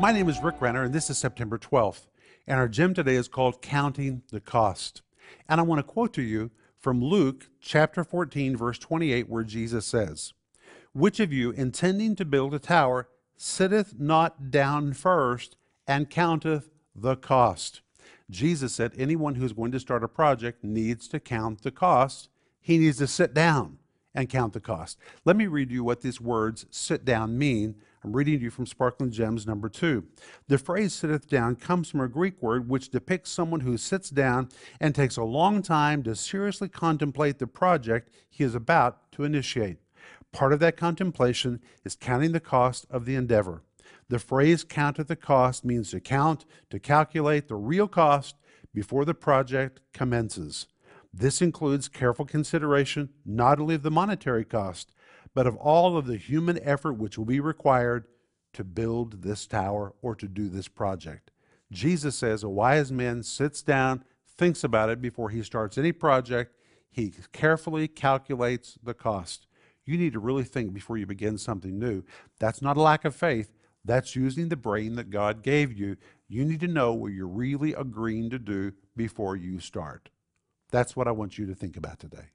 My name is Rick Renner, and this is September 12th. And our gem today is called Counting the Cost. And I want to quote to you from Luke chapter 14, verse 28, where Jesus says, Which of you, intending to build a tower, sitteth not down first and counteth the cost? Jesus said anyone who's going to start a project needs to count the cost. He needs to sit down and count the cost. Let me read you what these words sit down mean. I'm reading to you from Sparkling Gems number two. The phrase sitteth down comes from a Greek word which depicts someone who sits down and takes a long time to seriously contemplate the project he is about to initiate. Part of that contemplation is counting the cost of the endeavor. The phrase counteth the cost means to count, to calculate the real cost before the project commences. This includes careful consideration not only of the monetary cost, but of all of the human effort which will be required to build this tower or to do this project. Jesus says a wise man sits down, thinks about it before he starts any project. He carefully calculates the cost. You need to really think before you begin something new. That's not a lack of faith. That's using the brain that God gave you. You need to know what you're really agreeing to do before you start. That's what I want you to think about today.